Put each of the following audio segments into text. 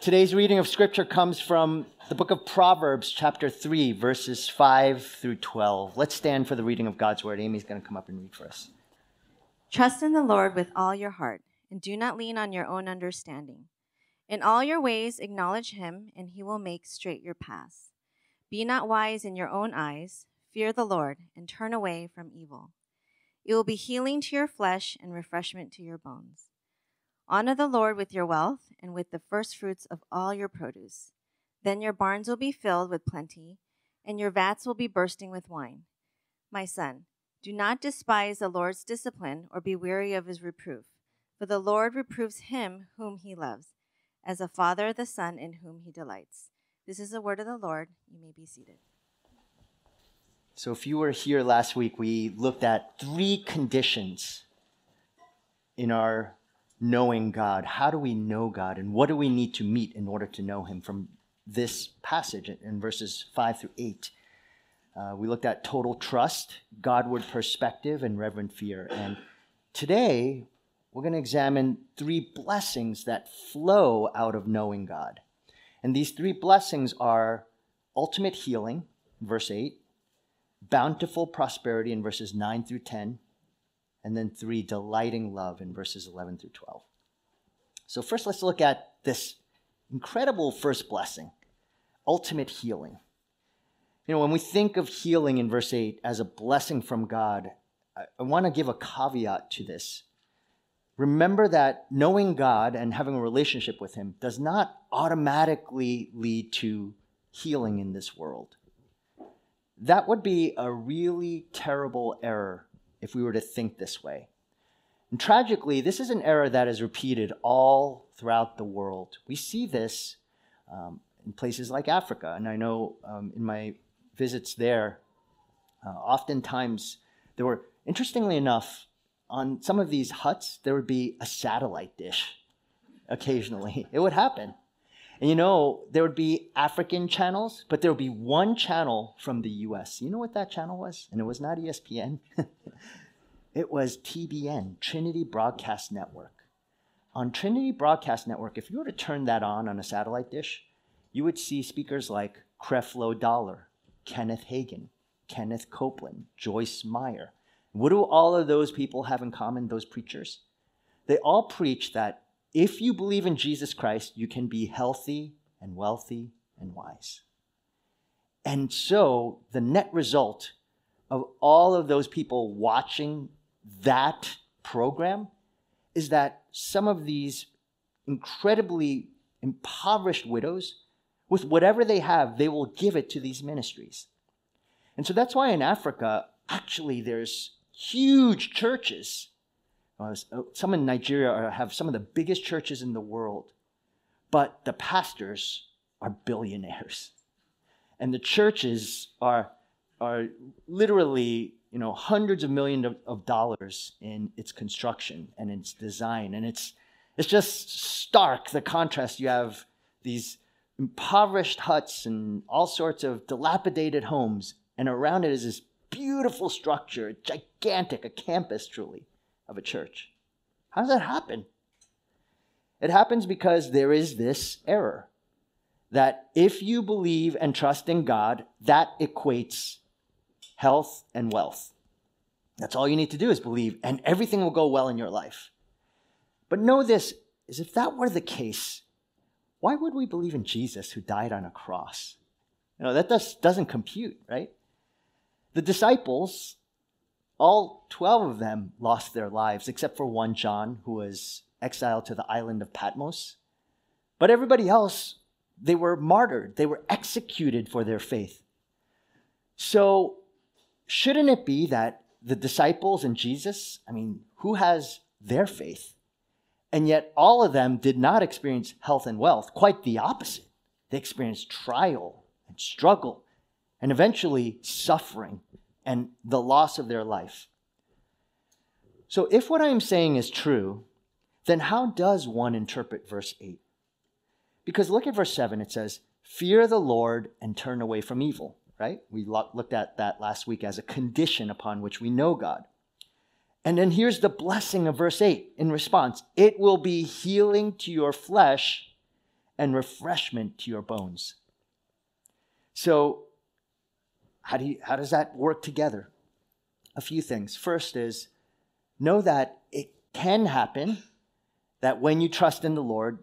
Today's reading of scripture comes from the book of Proverbs, chapter 3, verses 5 through 12. Let's stand for the reading of God's word. Amy's going to come up and read for us. Trust in the Lord with all your heart, and do not lean on your own understanding. In all your ways acknowledge him, and he will make straight your paths. Be not wise in your own eyes. Fear the Lord, and turn away from evil. It will be healing to your flesh and refreshment to your bones. Honor the Lord with your wealth and with the firstfruits of all your produce. Then your barns will be filled with plenty, and your vats will be bursting with wine. My son, do not despise the Lord's discipline or be weary of his reproof, for the Lord reproves him whom he loves, as a father the son in whom he delights. This is the word of the Lord. You may be seated. So, if you were here last week, we looked at three conditions in our knowing God. How do we know God? And what do we need to meet in order to know Him from this passage in verses 5 through 8? Uh, we looked at total trust, Godward perspective, and reverent fear. And today, we're going to examine three blessings that flow out of knowing God. And these three blessings are ultimate healing, verse 8, bountiful prosperity in verses 9 through 10, and then three, delighting love in verses 11 through 12. So, first, let's look at this incredible first blessing ultimate healing. You know, when we think of healing in verse 8 as a blessing from God, I, I want to give a caveat to this. Remember that knowing God and having a relationship with Him does not automatically lead to healing in this world. That would be a really terrible error if we were to think this way. And tragically, this is an error that is repeated all throughout the world. We see this um, in places like Africa, and I know um, in my visits there, uh, oftentimes there were, interestingly enough, on some of these huts, there would be a satellite dish occasionally. It would happen. And you know, there would be African channels, but there would be one channel from the US. You know what that channel was? And it was not ESPN. it was TBN, Trinity Broadcast Network. On Trinity Broadcast Network, if you were to turn that on on a satellite dish, you would see speakers like Creflo Dollar, Kenneth Hagin, Kenneth Copeland, Joyce Meyer. What do all of those people have in common, those preachers? They all preach that if you believe in Jesus Christ, you can be healthy and wealthy and wise. And so the net result of all of those people watching that program is that some of these incredibly impoverished widows, with whatever they have, they will give it to these ministries. And so that's why in Africa, actually, there's huge churches uh, some in Nigeria have some of the biggest churches in the world, but the pastors are billionaires. And the churches are, are literally you know, hundreds of millions of, of dollars in its construction and its design. And it's, it's just stark the contrast. You have these impoverished huts and all sorts of dilapidated homes, and around it is this beautiful structure, gigantic, a campus truly of a church. How does that happen? It happens because there is this error that if you believe and trust in God, that equates health and wealth. That's all you need to do is believe, and everything will go well in your life. But know this is if that were the case, why would we believe in Jesus who died on a cross? You know, that just doesn't compute, right? The disciples all 12 of them lost their lives, except for one, John, who was exiled to the island of Patmos. But everybody else, they were martyred, they were executed for their faith. So, shouldn't it be that the disciples and Jesus, I mean, who has their faith? And yet, all of them did not experience health and wealth, quite the opposite. They experienced trial and struggle and eventually suffering and the loss of their life. So, if what I am saying is true, then how does one interpret verse 8? Because look at verse 7, it says, Fear the Lord and turn away from evil, right? We looked at that last week as a condition upon which we know God. And then here's the blessing of verse 8 in response it will be healing to your flesh and refreshment to your bones. So, how, do you, how does that work together? A few things. First is know that it can happen that when you trust in the Lord,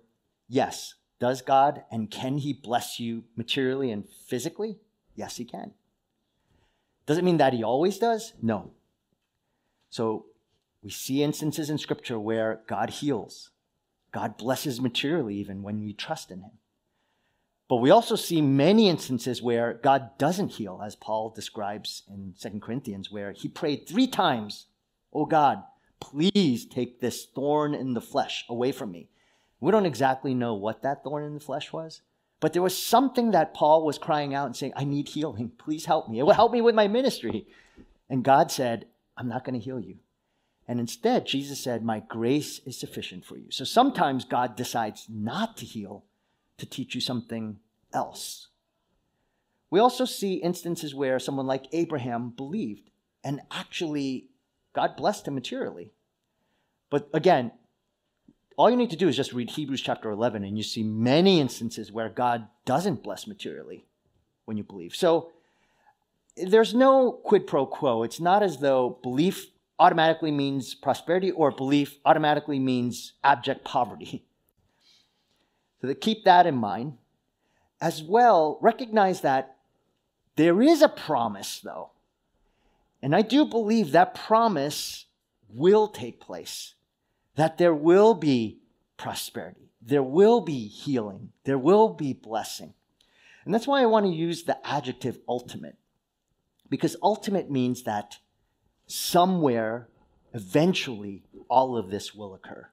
yes, does God and can He bless you materially and physically? Yes, He can. Does it mean that He always does? No. So we see instances in Scripture where God heals, God blesses materially even when we trust in Him. But we also see many instances where God doesn't heal, as Paul describes in 2 Corinthians, where he prayed three times, Oh God, please take this thorn in the flesh away from me. We don't exactly know what that thorn in the flesh was, but there was something that Paul was crying out and saying, I need healing. Please help me. It will help me with my ministry. And God said, I'm not going to heal you. And instead, Jesus said, My grace is sufficient for you. So sometimes God decides not to heal to teach you something else. We also see instances where someone like Abraham believed and actually God blessed him materially. But again, all you need to do is just read Hebrews chapter 11, and you see many instances where God doesn't bless materially when you believe. So there's no quid pro quo. It's not as though belief automatically means prosperity or belief automatically means abject poverty. So to keep that in mind. As well, recognize that there is a promise, though. And I do believe that promise will take place that there will be prosperity, there will be healing, there will be blessing. And that's why I want to use the adjective ultimate, because ultimate means that somewhere, eventually, all of this will occur.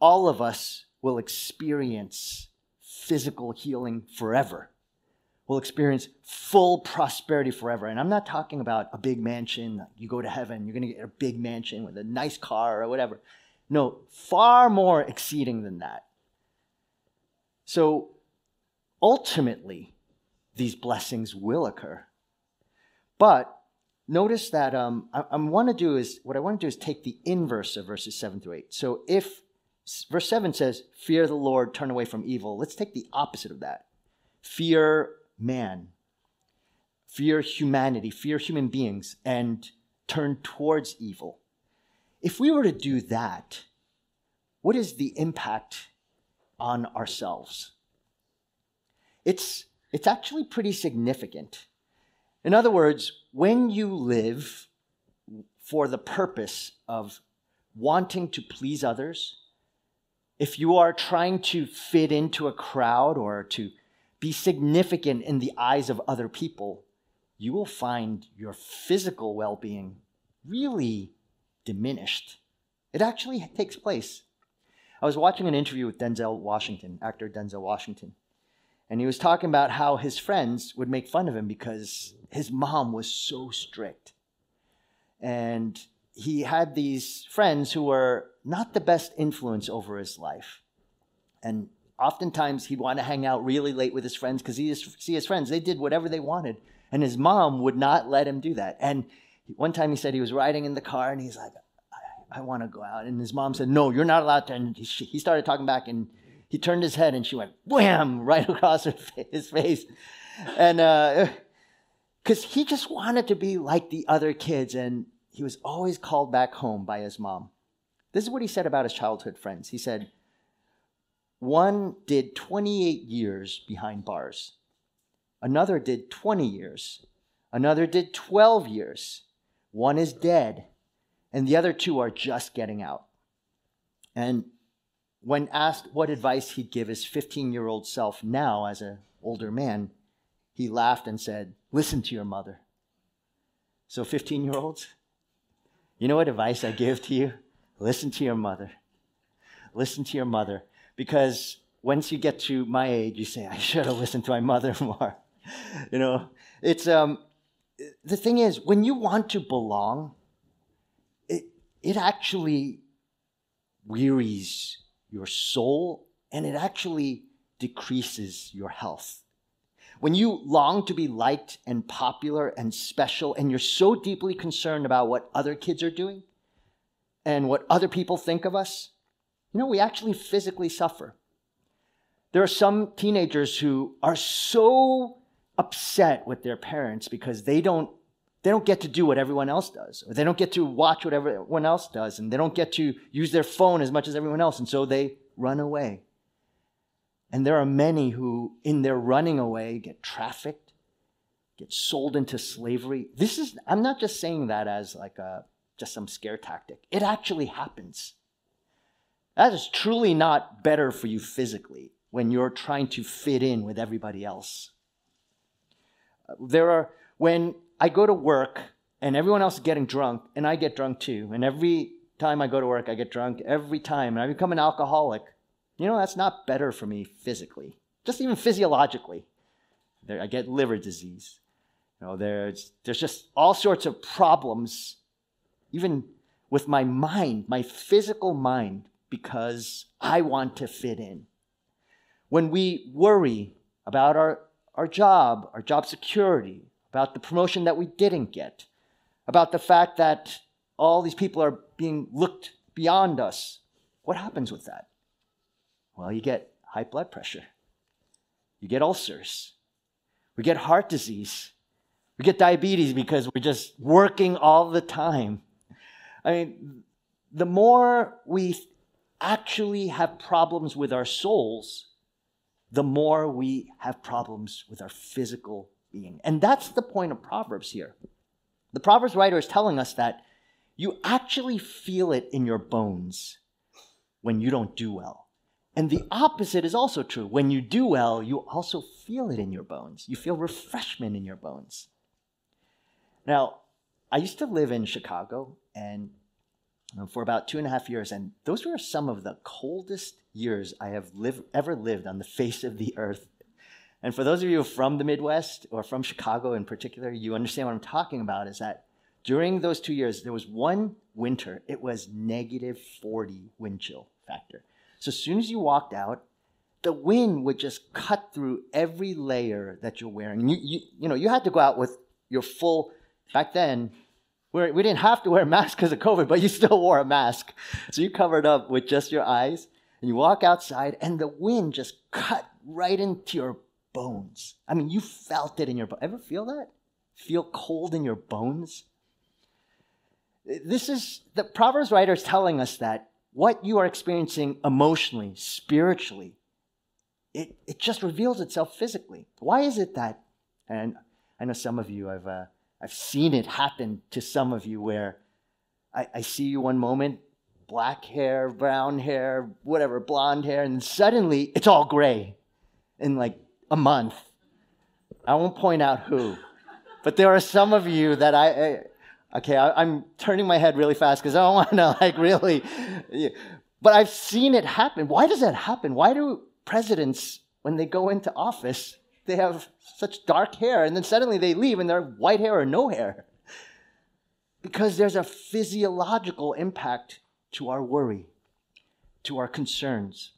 All of us will experience physical healing forever. We'll experience full prosperity forever. And I'm not talking about a big mansion. You go to heaven, you're going to get a big mansion with a nice car or whatever. No, far more exceeding than that. So ultimately, these blessings will occur. But notice that um, I, I want to do is what I want to do is take the inverse of verses seven through eight. So if verse seven says, "Fear the Lord, turn away from evil," let's take the opposite of that. Fear man, fear humanity, fear human beings, and turn towards evil. If we were to do that, what is the impact on ourselves? It's, it's actually pretty significant. In other words, when you live for the purpose of wanting to please others, if you are trying to fit into a crowd or to be significant in the eyes of other people, you will find your physical well being really diminished. It actually takes place. I was watching an interview with Denzel Washington, actor Denzel Washington, and he was talking about how his friends would make fun of him because his mom was so strict. And he had these friends who were not the best influence over his life. And oftentimes he'd want to hang out really late with his friends because he just see his friends, they did whatever they wanted. And his mom would not let him do that. And one time he said he was riding in the car and he's like, I, I want to go out. And his mom said, No, you're not allowed to. And he started talking back and he turned his head and she went wham right across his face. And because uh, he just wanted to be like the other kids and he was always called back home by his mom. This is what he said about his childhood friends. He said, One did 28 years behind bars, another did 20 years, another did 12 years. One is dead, and the other two are just getting out. And when asked what advice he'd give his 15 year old self now as an older man, he laughed and said, Listen to your mother. So, 15 year olds, you know what advice I give to you? Listen to your mother. Listen to your mother. Because once you get to my age, you say, I should have listened to my mother more. you know, it's, um, the thing is, when you want to belong, it, it actually wearies your soul and it actually decreases your health. When you long to be liked and popular and special, and you're so deeply concerned about what other kids are doing and what other people think of us, you know, we actually physically suffer. there are some teenagers who are so upset with their parents because they don't they don't get to do what everyone else does or they don't get to watch what everyone else does and they don't get to use their phone as much as everyone else and so they run away and there are many who in their running away get trafficked get sold into slavery. This is i'm not just saying that as like a just some scare tactic. It actually happens. That is truly not better for you physically when you're trying to fit in with everybody else. There are, when I go to work and everyone else is getting drunk, and I get drunk too, and every time I go to work, I get drunk. Every time, and I become an alcoholic, you know, that's not better for me physically, just even physiologically. There, I get liver disease. You know, there's, there's just all sorts of problems, even with my mind, my physical mind, because I want to fit in when we worry about our, our job, our job security, about the promotion that we didn't get, about the fact that all these people are being looked beyond us, what happens with that? Well, you get high blood pressure, you get ulcers, we get heart disease, we get diabetes because we're just working all the time. I mean, the more we actually have problems with our souls, the more we have problems with our physical being. And that's the point of Proverbs here. The Proverbs writer is telling us that you actually feel it in your bones when you don't do well. And the opposite is also true. When you do well, you also feel it in your bones. You feel refreshment in your bones. Now, I used to live in Chicago and for about two and a half years, and those were some of the coldest years I have ever lived on the face of the earth. And for those of you from the Midwest or from Chicago in particular, you understand what I'm talking about is that during those two years, there was one winter, it was negative 40 wind chill factor. So as soon as you walked out, the wind would just cut through every layer that you're wearing. You, you, you know, you had to go out with your full, back then, we didn't have to wear a mask because of COVID, but you still wore a mask. So you covered up with just your eyes and you walk outside and the wind just cut right into your bones. I mean, you felt it in your Ever feel that? Feel cold in your bones? This is the Proverbs writer is telling us that what you are experiencing emotionally, spiritually, it, it just reveals itself physically. Why is it that? And I know some of you I've, uh, I've seen it happen to some of you where I, I see you one moment black hair, brown hair, whatever, blonde hair, and suddenly it's all gray in like a month. I won't point out who, but there are some of you that I, I okay, I, am turning my head really fast because I don't want to like really, but I've seen it happen. Why does that happen? Why do presidents, when they go into office, they have such dark hair and then suddenly they leave and they're white hair or no hair? Because there's a physiological impact to our worry, to our concerns?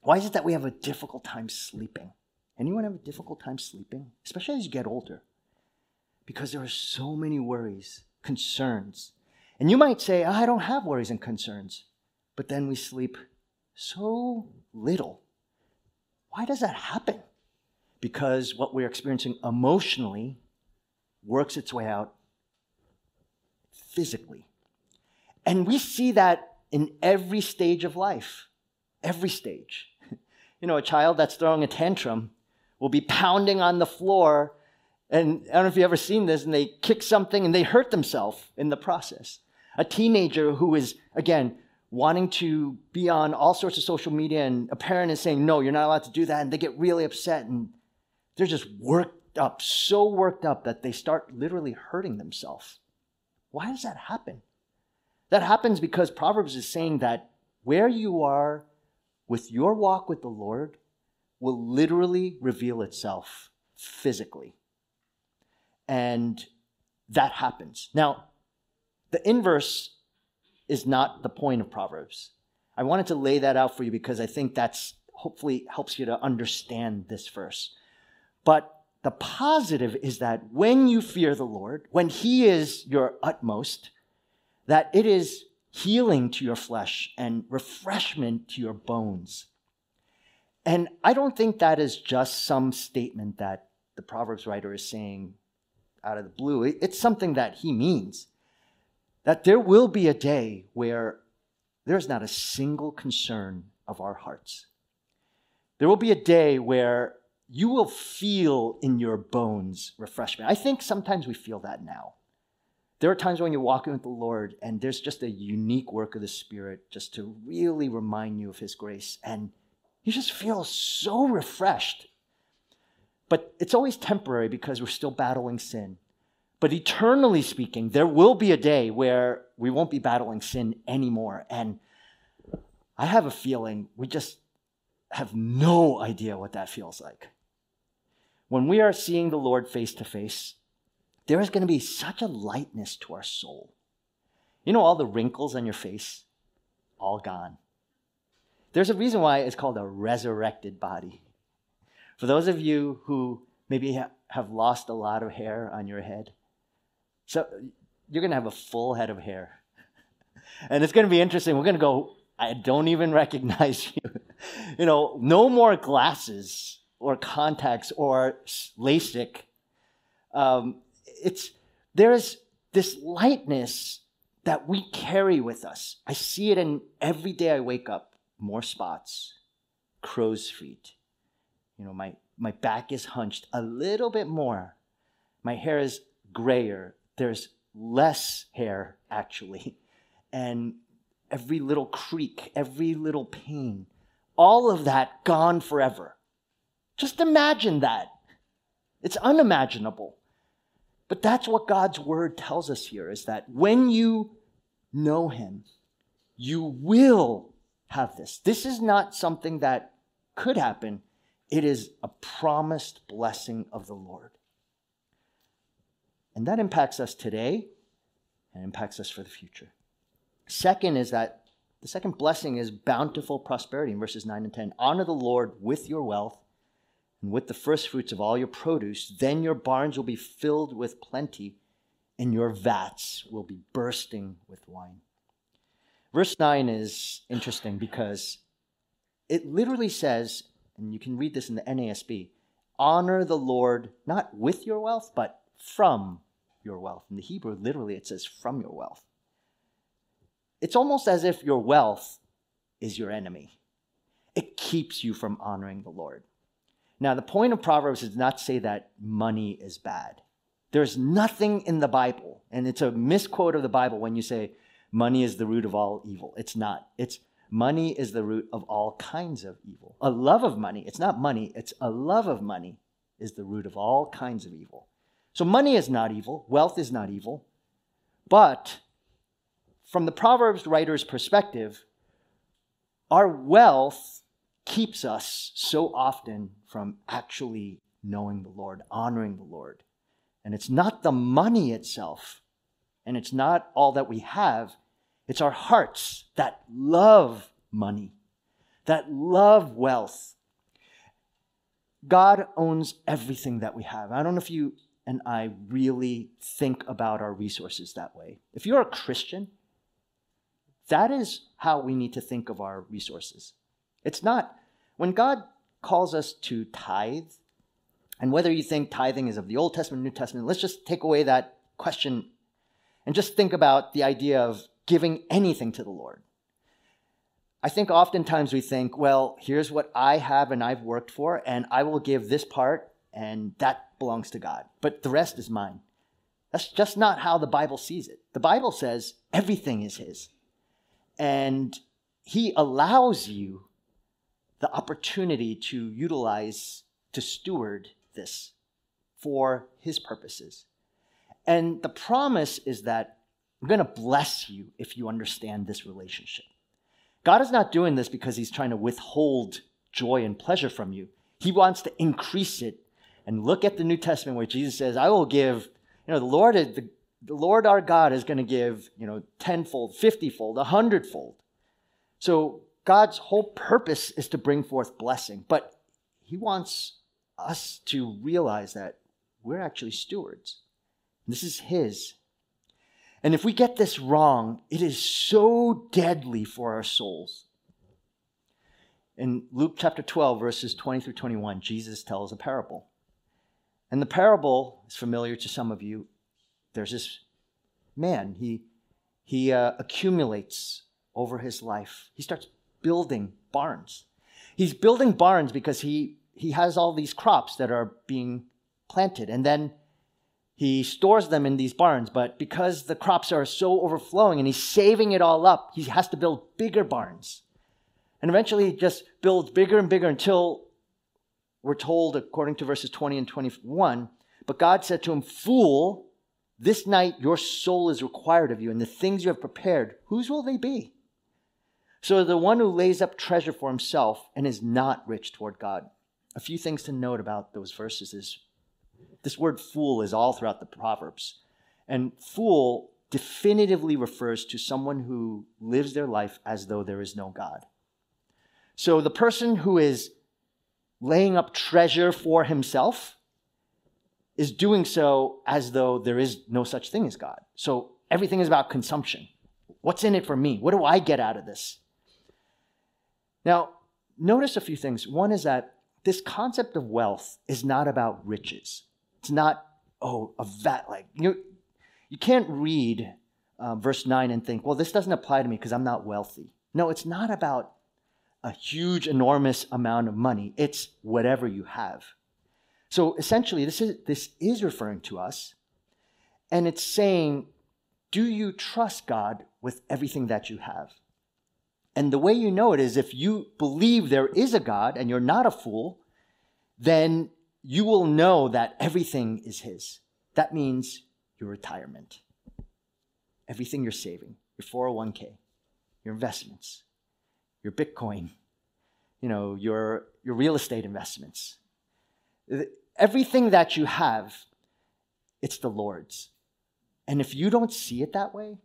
Why is it that we have a difficult time sleeping? Anyone have a difficult time sleeping? Especially as you get older. Because there are so many worries, concerns. And you might say, I don't have worries and concerns. But then we sleep so little. Why does that happen? Because what we're experiencing emotionally works its way out physically. And we see that in every stage of life. Every stage. You know, a child that's throwing a tantrum will be pounding on the floor. And I don't know if you've ever seen this, and they kick something and they hurt themselves in the process. A teenager who is, again, wanting to be on all sorts of social media, and a parent is saying, No, you're not allowed to do that. And they get really upset and they're just worked up, so worked up that they start literally hurting themselves. Why does that happen? That happens because Proverbs is saying that where you are with your walk with the Lord will literally reveal itself physically. And that happens. Now, the inverse is not the point of Proverbs. I wanted to lay that out for you because I think that's hopefully helps you to understand this verse. But the positive is that when you fear the Lord, when He is your utmost, that it is healing to your flesh and refreshment to your bones. And I don't think that is just some statement that the Proverbs writer is saying out of the blue. It's something that he means. That there will be a day where there's not a single concern of our hearts. There will be a day where you will feel in your bones refreshment. I think sometimes we feel that now. There are times when you're walking with the Lord and there's just a unique work of the Spirit just to really remind you of His grace. And you just feel so refreshed. But it's always temporary because we're still battling sin. But eternally speaking, there will be a day where we won't be battling sin anymore. And I have a feeling we just have no idea what that feels like. When we are seeing the Lord face to face, there is going to be such a lightness to our soul. You know, all the wrinkles on your face, all gone. There's a reason why it's called a resurrected body. For those of you who maybe have lost a lot of hair on your head, so you're going to have a full head of hair. And it's going to be interesting. We're going to go, I don't even recognize you. you know, no more glasses or contacts or LASIK. Um, it's, there's this lightness that we carry with us. I see it in every day I wake up more spots, crow's feet. You know, my, my back is hunched a little bit more. My hair is grayer. There's less hair, actually. And every little creak, every little pain, all of that gone forever. Just imagine that. It's unimaginable. But that's what God's word tells us here is that when you know Him, you will have this. This is not something that could happen, it is a promised blessing of the Lord. And that impacts us today and impacts us for the future. Second is that the second blessing is bountiful prosperity in verses 9 and 10. Honor the Lord with your wealth and with the first fruits of all your produce. Then your barns will be filled with plenty, and your vats will be bursting with wine. Verse 9 is interesting because it literally says, and you can read this in the NASB honor the Lord not with your wealth, but from your wealth. In the Hebrew, literally, it says from your wealth. It's almost as if your wealth is your enemy, it keeps you from honoring the Lord. Now, the point of Proverbs is not to say that money is bad. There's nothing in the Bible, and it's a misquote of the Bible when you say, money is the root of all evil. It's not. It's money is the root of all kinds of evil. A love of money, it's not money, it's a love of money is the root of all kinds of evil. So money is not evil, wealth is not evil. But from the Proverbs writer's perspective, our wealth keeps us so often from actually knowing the Lord, honoring the Lord. And it's not the money itself, and it's not all that we have, it's our hearts that love money, that love wealth. God owns everything that we have. I don't know if you and I really think about our resources that way. If you're a Christian, that is how we need to think of our resources. It's not, when God calls us to tithe, and whether you think tithing is of the Old Testament, New Testament, let's just take away that question and just think about the idea of giving anything to the Lord. I think oftentimes we think, well, here's what I have and I've worked for, and I will give this part, and that belongs to God. But the rest is mine. That's just not how the Bible sees it. The Bible says everything is His. And He allows you the opportunity to utilize, to steward this for His purposes. And the promise is that I'm going to bless you if you understand this relationship. God is not doing this because he's trying to withhold joy and pleasure from you. He wants to increase it. And look at the New Testament where Jesus says, I will give, you know, the Lord, the, the Lord our God is going to give, you know, tenfold, fiftyfold, a hundredfold. So God's whole purpose is to bring forth blessing, but he wants us to realize that we're actually stewards. This is his. And if we get this wrong, it is so deadly for our souls. In Luke chapter 12, verses 20 through 21, Jesus tells a parable. And the parable is familiar to some of you. There's this man, he, he uh, accumulates over his life. He starts building barns. He's building barns because he, he has all these crops that are being planted. And then he stores them in these barns, but because the crops are so overflowing and he's saving it all up, he has to build bigger barns. And eventually he just builds bigger and bigger until we're told, according to verses 20 and 21, but God said to him, Fool, this night your soul is required of you, and the things you have prepared, whose will they be? So the one who lays up treasure for himself and is not rich toward God. A few things to note about those verses is this word fool is all throughout the Proverbs. And fool definitively refers to someone who lives their life as though there is no God. So the person who is laying up treasure for himself is doing so as though there is no such thing as God. So everything is about consumption. What's in it for me? What do I get out of this? Now, notice a few things. One is that this concept of wealth is not about riches. It's not, oh, a vat. Like, you, you can't read uh, verse 9 and think, well, this doesn't apply to me because I'm not wealthy. No, it's not about a huge, enormous amount of money. It's whatever you have. So essentially, this is, this is referring to us, and it's saying, do you trust God with everything that you have? And the way you know it is if you believe there is a God and you're not a fool, then you will know that everything is His. That means your retirement, everything you're saving, your 401k, your investments, your Bitcoin, you know, your, your real estate investments. Everything that you have, it's the Lord's. And if you don't see it that way,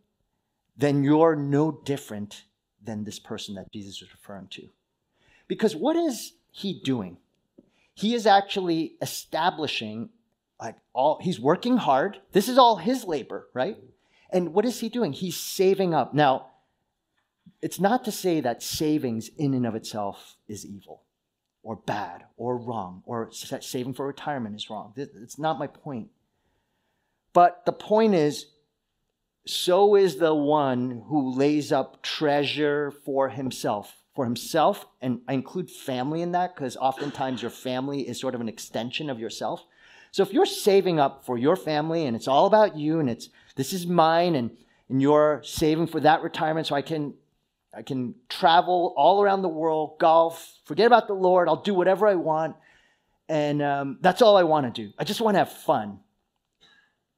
then you're no different than this person that Jesus was referring to. Because what is he doing? He is actually establishing like all he's working hard. This is all his labor right? And what is he doing? He's saving up. Now it's not to say that savings in and of itself is evil or bad or wrong or saving for retirement is wrong. It's not my point. But the point is so is the one who lays up treasure for himself for himself, and I include family in that because oftentimes your family is sort of an extension of yourself. So if you're saving up for your family and it's all about you and it's this is mine and and you're saving for that retirement so I can I can travel all around the world, golf, forget about the Lord, I'll do whatever I want. And um, that's all I want to do. I just want to have fun.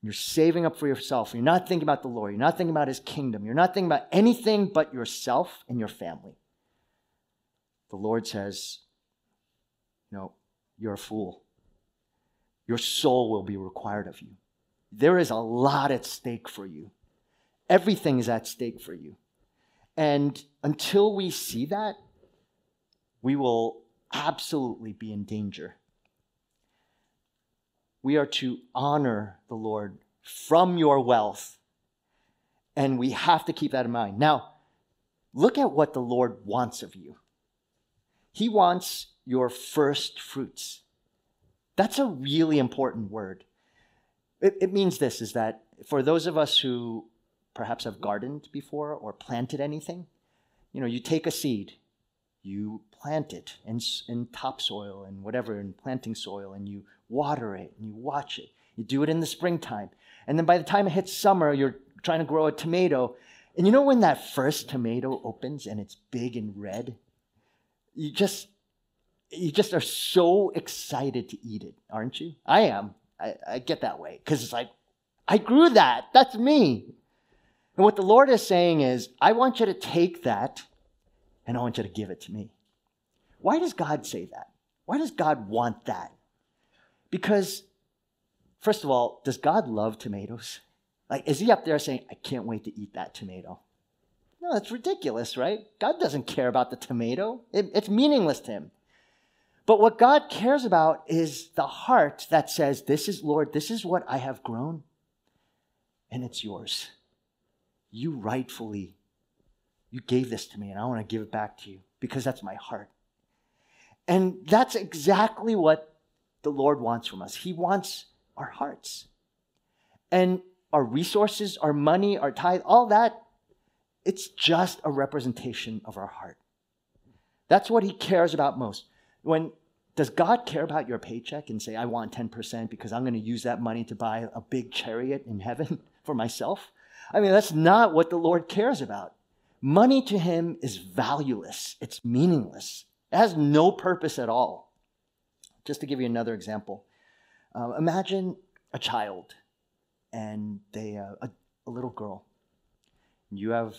You're saving up for yourself. You're not thinking about the Lord. You're not thinking about his kingdom. You're not thinking about anything but yourself and your family the Lord says, No, you're a fool. Your soul will be required of you. There is a lot at stake for you. Everything is at stake for you. And until we see that, we will absolutely be in danger. We are to honor the Lord from your wealth. And we have to keep that in mind. Now, look at what the Lord wants of you. He wants your first fruits. That's a really important word. It, it, means this is that for those of us who perhaps have gardened before or planted anything, you know, you take a seed, you plant it in, in topsoil and whatever, in planting soil, and you water it and you watch it. You do it in the springtime. And then by the time it hits summer, you're trying to grow a tomato. And you know when that first tomato opens and it's big and red you just you just are so excited to eat it, aren't you? I am. I, I get that way because it's like, I grew that. That's me. And what the Lord is saying is, I want you to take that and I want you to give it to me. Why does God say that? Why does God want that? Because, first of all, does God love tomatoes? Like, is he up there saying, I can't wait to eat that tomato? No, that's ridiculous, right? God doesn't care about the tomato, it, it's meaningless to him. But what God cares about is the heart that says, This is, Lord, this is what I have grown, and it's yours. You rightfully, you gave this to me, and I want to give it back to you because that's my heart. And that's exactly what the Lord wants from us. He wants our hearts. And our resources, our money, our tithe, all that, it's just a representation of our heart. That's what he cares about most. When does God care about your paycheck and say, I want 10% because I'm going to use that money to buy a big chariot in heaven for myself? I mean, that's not what the Lord cares about. Money to him is valueless, it's meaningless, it has no purpose at all. Just to give you another example, uh, imagine a child and they, uh, a, a, little girl. You have,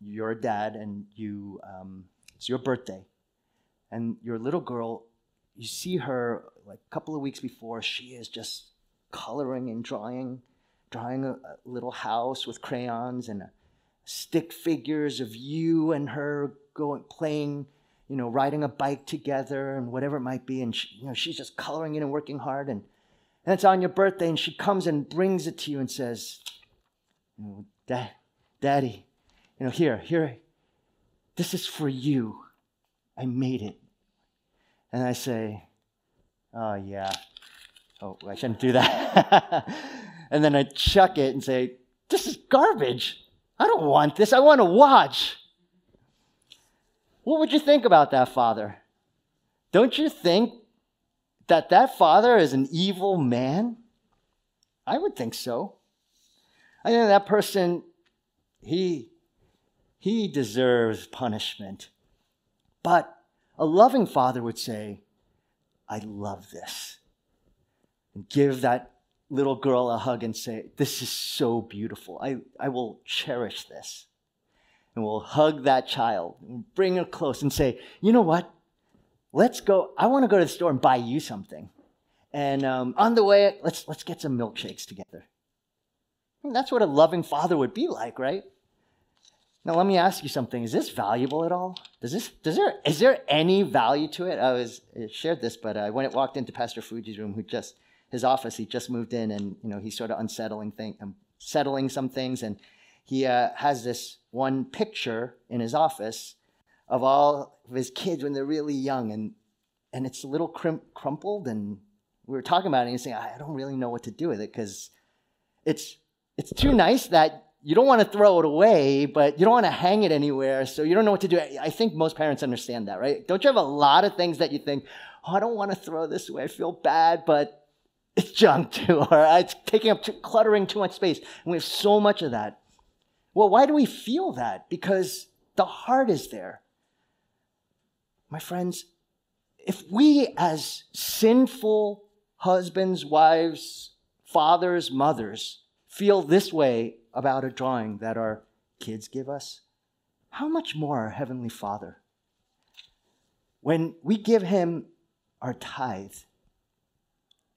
you're a dad and you, um, it's your birthday. And your little girl, you see her like a couple of weeks before, she is just coloring and drawing, drawing a, a little house with crayons and stick figures of you and her going playing you know riding a bike together and whatever it might be. And she, you know she's just coloring it and working hard. And and it's on your birthday. And she comes and brings it to you and says Dad, daddy you know here here this is for you i made it and i say oh yeah oh i shouldn't do that and then i chuck it and say this is garbage I don't want this. I want to watch. What would you think about that father? Don't you think that that father is an evil man? I would think so. I think that person, he, he deserves punishment. But a loving father would say, I love this. And give that little girl a hug and say, This is so beautiful. I, I will cherish this. And we'll hug that child and bring her close and say, You know what? Let's go. I want to go to the store and buy you something. And um, on the way, let's, let's get some milkshakes together. And that's what a loving father would be like, right? Now let me ask you something. Is this valuable at all? Does this does there is there any value to it? I was I shared this, but I went walked into Pastor Fuji's room, who just his office. He just moved in, and you know he's sort of unsettling thing, um, settling some things, and he uh, has this one picture in his office of all of his kids when they're really young, and and it's a little crim- crumpled, and we were talking about it, and he's saying, I don't really know what to do with it because it's it's too nice that you don't want to throw it away, but you don't want to hang it anywhere, so you don't know what to do. I think most parents understand that, right? Don't you have a lot of things that you think, oh, I don't want to throw this away, I feel bad, but it's junk too, or it's taking up, too, cluttering too much space. And we have so much of that. Well, why do we feel that? Because the heart is there. My friends, if we as sinful husbands, wives, fathers, mothers feel this way about a drawing that our kids give us, how much more our Heavenly Father? When we give Him our tithe,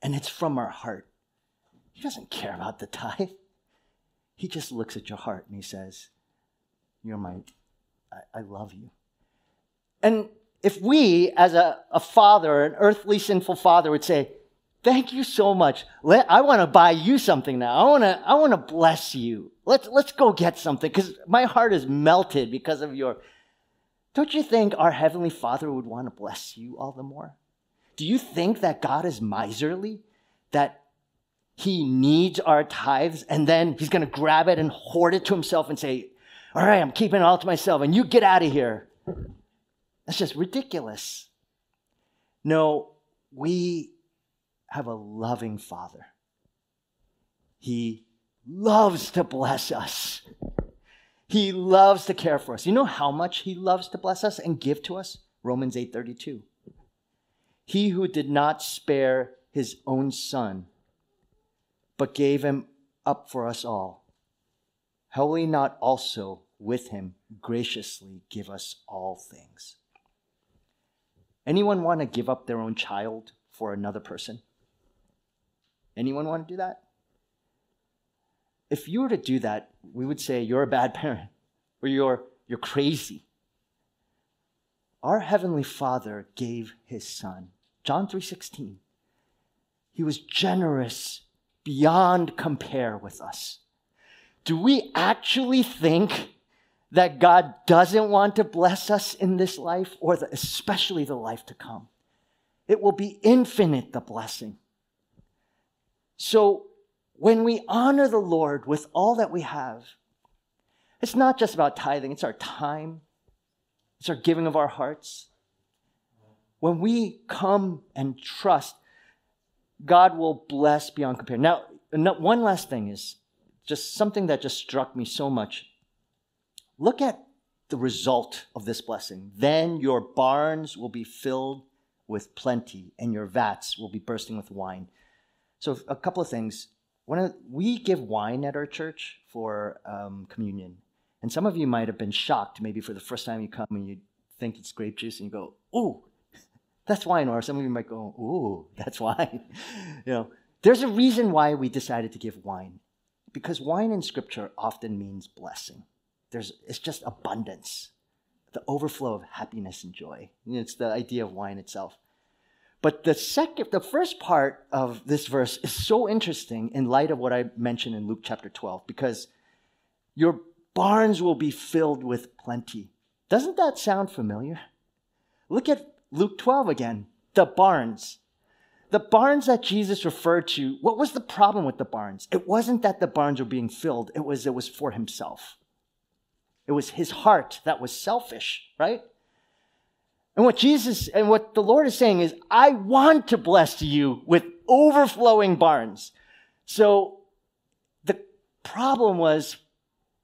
and it's from our heart. He doesn't care about the tithe. He just looks at your heart and he says, You're my, I, I love you. And if we, as a, a father, an earthly sinful father, would say, Thank you so much. Let, I want to buy you something now. I want to, I want to bless you. Let's, let's go get something because my heart is melted because of your. Don't you think our Heavenly Father would want to bless you all the more? Do you think that God is miserly? That he needs our tithes and then he's going to grab it and hoard it to himself and say, All right, I'm keeping it all to myself and you get out of here. That's just ridiculous. No, we have a loving Father. He loves to bless us. He loves to care for us. You know how much he loves to bless us and give to us? Romans 8:32. He who did not spare his own son, but gave him up for us all, how will he not also with him graciously give us all things? Anyone want to give up their own child for another person? Anyone want to do that? If you were to do that, we would say you're a bad parent or you're, you're crazy. Our Heavenly Father gave His Son John 3:16. He was generous beyond compare with us. Do we actually think that God doesn't want to bless us in this life, or the, especially the life to come. It will be infinite, the blessing. So when we honor the Lord with all that we have, it's not just about tithing, it's our time, it's our giving of our hearts. When we come and trust, God will bless beyond compare. Now, one last thing is just something that just struck me so much. Look at the result of this blessing. Then your barns will be filled with plenty, and your vats will be bursting with wine. So, a couple of things. One we give wine at our church for um, communion. And some of you might have been shocked, maybe for the first time you come and you think it's grape juice and you go, ooh, that's wine. Or some of you might go, ooh, that's wine. you know, there's a reason why we decided to give wine. Because wine in scripture often means blessing. There's, it's just abundance, the overflow of happiness and joy. It's the idea of wine itself. But the second, the first part of this verse is so interesting in light of what I mentioned in Luke chapter 12, because your barns will be filled with plenty. Doesn't that sound familiar? Look at Luke 12 again. The barns. The barns that Jesus referred to, what was the problem with the barns? It wasn't that the barns were being filled, it was it was for himself. It was his heart that was selfish, right? And what Jesus and what the Lord is saying is, I want to bless you with overflowing barns. So the problem was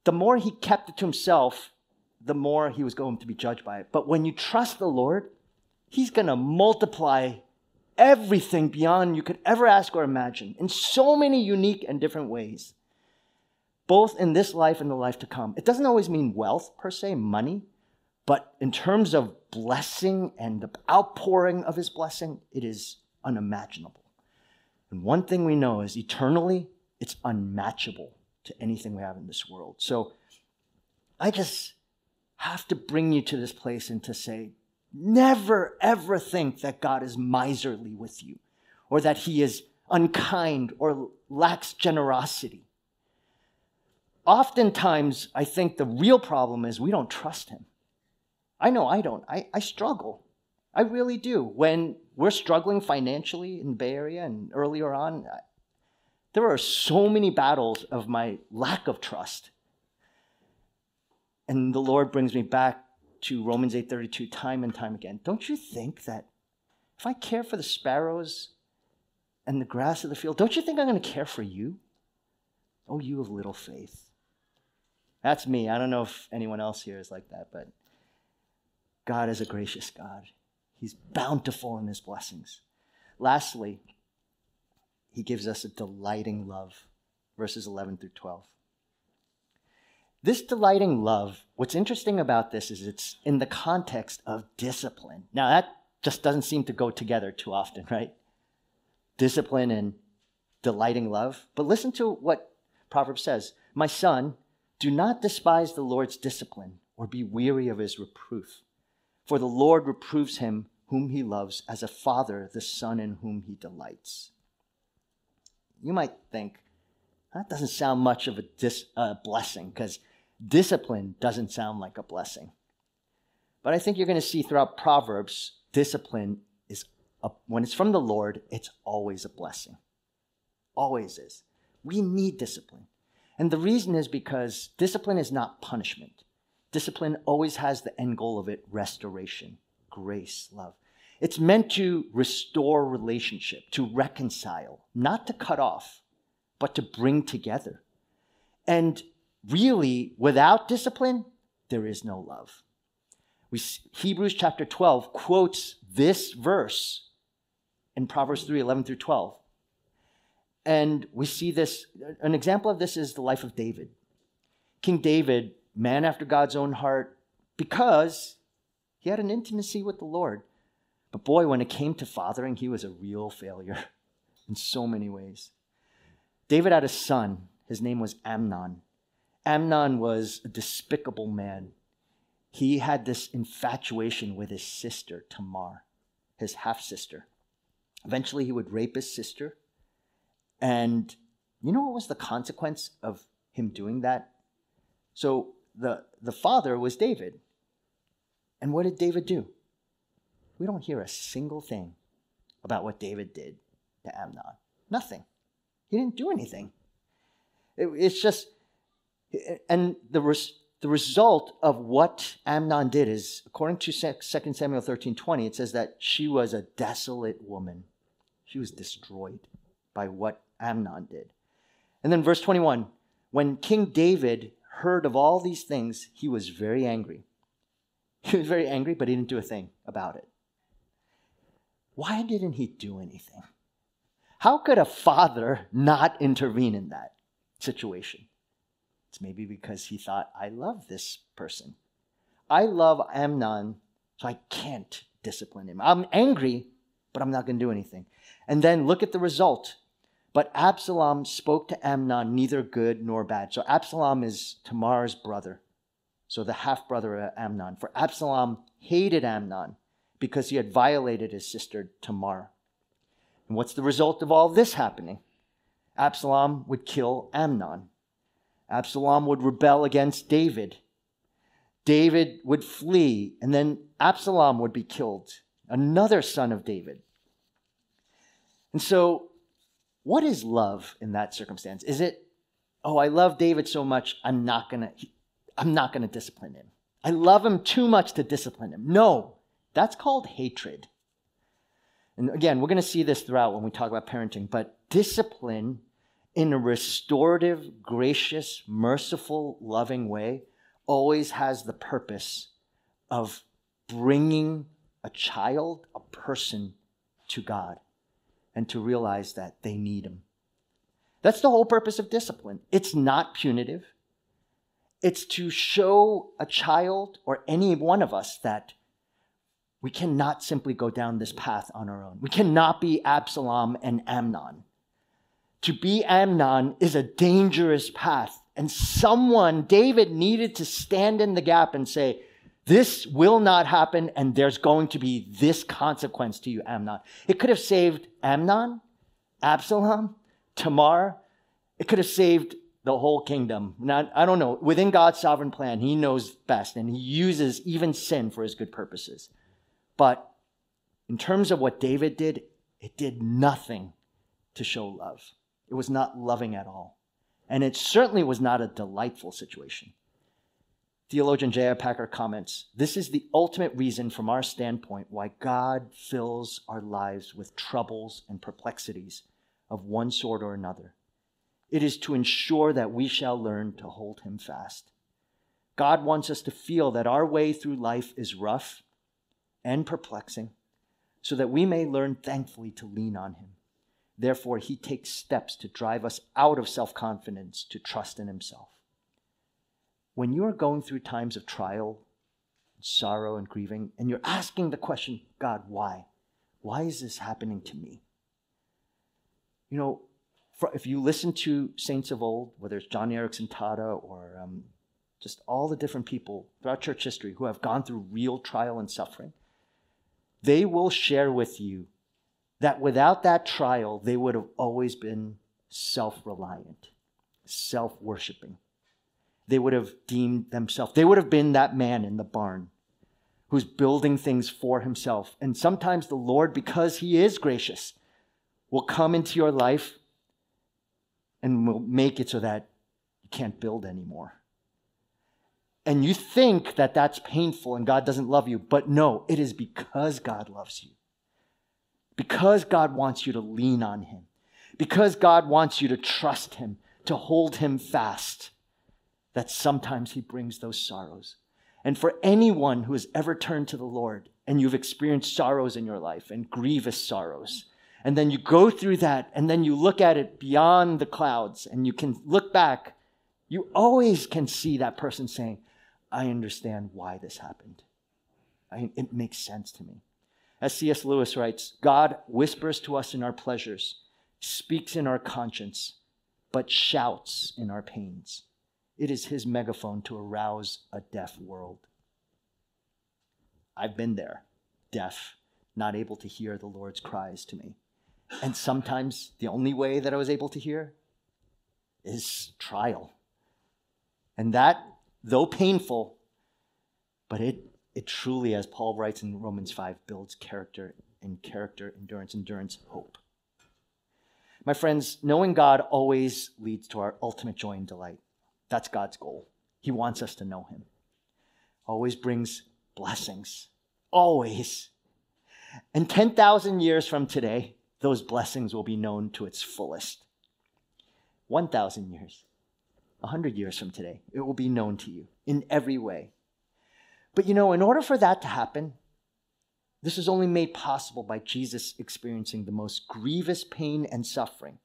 the more he kept it to himself, the more he was going to be judged by it. But when you trust the Lord, he's going to multiply everything beyond you could ever ask or imagine in so many unique and different ways both in this life and the life to come. It doesn't always mean wealth per se, money, but in terms of blessing and the outpouring of his blessing, it is unimaginable. And one thing we know is eternally, it's unmatchable to anything we have in this world. So I just have to bring you to this place and to say, never ever think that God is miserly with you or that he is unkind or lacks generosity oftentimes, I think the real problem is we don't trust him. I know I don't. I, I struggle. I really do. When we're struggling financially in Bay Area and earlier on, there are so many battles of my lack of trust. And the Lord brings me back to Romans 8:32 time and time again. Don't you think that if I care for the sparrows and the grass of the field, don't you think I'm going to care for you? Oh, you of little faith. That's me. I don't know if anyone else here is like that, but God is a gracious God. He's bountiful in his blessings. Lastly, he gives us a delighting love, verses 11 through 12. This delighting love, what's interesting about this is it's in the context of discipline. Now, that just doesn't seem to go together too often, right? Discipline and delighting love. But listen to what Proverbs says My son, do not despise the Lord's discipline or be weary of his reproof. For the Lord reproves him whom he loves as a father the son in whom he delights. You might think, that doesn't sound much of a dis- uh, blessing because discipline doesn't sound like a blessing. But I think you're going to see throughout Proverbs, discipline is, a, when it's from the Lord, it's always a blessing. Always is. We need discipline. And the reason is because discipline is not punishment. Discipline always has the end goal of it restoration, grace, love. It's meant to restore relationship, to reconcile, not to cut off, but to bring together. And really, without discipline, there is no love. We, Hebrews chapter 12 quotes this verse in Proverbs 3 11 through 12. And we see this, an example of this is the life of David. King David, man after God's own heart, because he had an intimacy with the Lord. But boy, when it came to fathering, he was a real failure in so many ways. David had a son. His name was Amnon. Amnon was a despicable man. He had this infatuation with his sister, Tamar, his half sister. Eventually, he would rape his sister and you know what was the consequence of him doing that? So the, the father was David. And what did David do? We don't hear a single thing about what David did to Amnon. Nothing. He didn't do anything. It, it's just, and the, res, the result of what Amnon did is, according to 2 Samuel 13 20, it says that she was a desolate woman. She was destroyed by what Amnon did. And then verse 21 when King David heard of all these things, he was very angry. He was very angry, but he didn't do a thing about it. Why didn't he do anything? How could a father not intervene in that situation? It's maybe because he thought, I love this person. I love Amnon, so I can't discipline him. I'm angry, but I'm not going to do anything. And then look at the result. But Absalom spoke to Amnon neither good nor bad. So Absalom is Tamar's brother. So the half brother of Amnon. For Absalom hated Amnon because he had violated his sister Tamar. And what's the result of all this happening? Absalom would kill Amnon. Absalom would rebel against David. David would flee, and then Absalom would be killed, another son of David. And so, what is love in that circumstance? Is it, oh, I love David so much, I'm not gonna, I'm not gonna discipline him. I love him too much to discipline him. No, that's called hatred. And again, we're to see this throughout when we talk about parenting, but discipline in a restorative, gracious, merciful, loving way always has the purpose of bringing a child, a person to God and to realize that they need Him. That's the whole purpose of discipline. It's not punitive. It's to show a child or any one of us that we cannot simply go down this path on our own. We cannot be Absalom and Amnon. To be Amnon is a dangerous path. And someone, David, needed to stand in the gap and say, This will not happen, and there's going to be this consequence to you, Amnon. It could have saved Amnon, Absalom, Tamar. It could have saved the whole kingdom. Not, I don't know. Within God's sovereign plan, He knows best, and He uses even sin for His good purposes. But in terms of what David did, it did nothing to show love. It was not loving at all. And it certainly was not a delightful situation. Theologian J.I. Packer comments This is the ultimate reason, from our standpoint, why God fills our lives with troubles and perplexities of one sort or another. It is to ensure that we shall learn to hold Him fast. God wants us to feel that our way through life is rough and perplexing, so that we may learn thankfully to lean on him. Therefore, he takes steps to drive us out of self confidence to trust in himself. When you are going through times of trial, sorrow, and grieving, and you're asking the question, God, why? Why is this happening to me? You know, if you listen to saints of old, whether it's Joni Eareckson Tada or um, just all the different people throughout church history who have gone through real trial and suffering, they will share with you that without that trial, they would have always been self reliant, self worshiping. They would have deemed themselves, they would have been that man in the barn who's building things for himself. And sometimes the Lord, because he is gracious, will come into your life and will make it so that you can't build anymore and you think that that's painful and God doesn't love you, but no, it is because God loves you. Because God wants you to lean on Him. Because God wants you to trust Him, to hold Him fast, that sometimes He brings those sorrows. And for anyone who has ever turned to the Lord and you've experienced sorrows in your life and grievous sorrows, and then you go through that and then you look at it beyond the clouds and you can look back, you always can see that person saying, I understand why this happened. I, it makes sense to me. As C.S. Lewis writes, God whispers to us in our pleasures, speaks in our conscience, but shouts in our pains. It is his megaphone to arouse a deaf world. I've been there, deaf, not able to hear the Lord's cries to me. And sometimes the only way that I was able to hear is trial. And that though painful, but it, it truly, as Paul writes in Romans 5, builds character and character, endurance, endurance, hope. My friends, knowing God always leads to our ultimate joy and delight. That's God's goal. He wants us to know Him. Always brings blessings. Always. And 10,000 years from today, those blessings will be known to its fullest. 1,000 years, 100 years from today, it will be known to you in every way. But you know, in order for that to happen, this is only made possible by Jesus experiencing the most grievous pain and suffering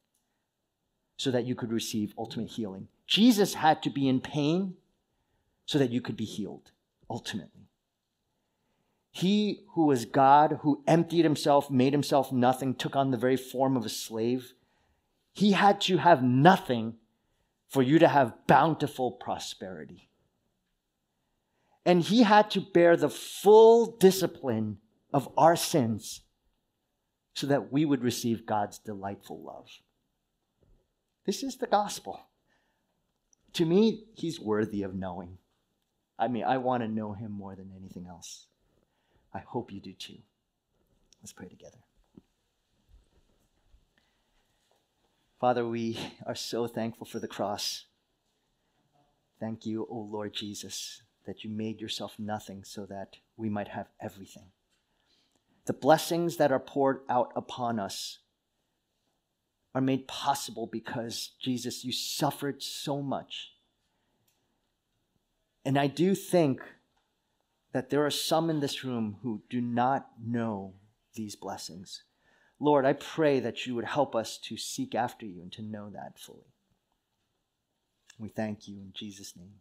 so that you could receive ultimate healing. Jesus had to be in pain so that you could be healed ultimately. He who was God, who emptied himself, made himself nothing, took on the very form of a slave, he had to have nothing for you to have bountiful prosperity. And he had to bear the full discipline of our sins so that we would receive God's delightful love. This is the gospel. To me, he's worthy of knowing. I mean, I want to know him more than anything else. I hope you do too. Let's pray together. Father, we are so thankful for the cross. Thank you, O Lord Jesus, that you made yourself nothing so that we might have everything. The blessings that are poured out upon us are made possible because, Jesus, you suffered so much. And I do think that there are some in this room who do not know these blessings. Lord, I pray that you would help us to seek after you and to know that fully. We thank you in Jesus' name.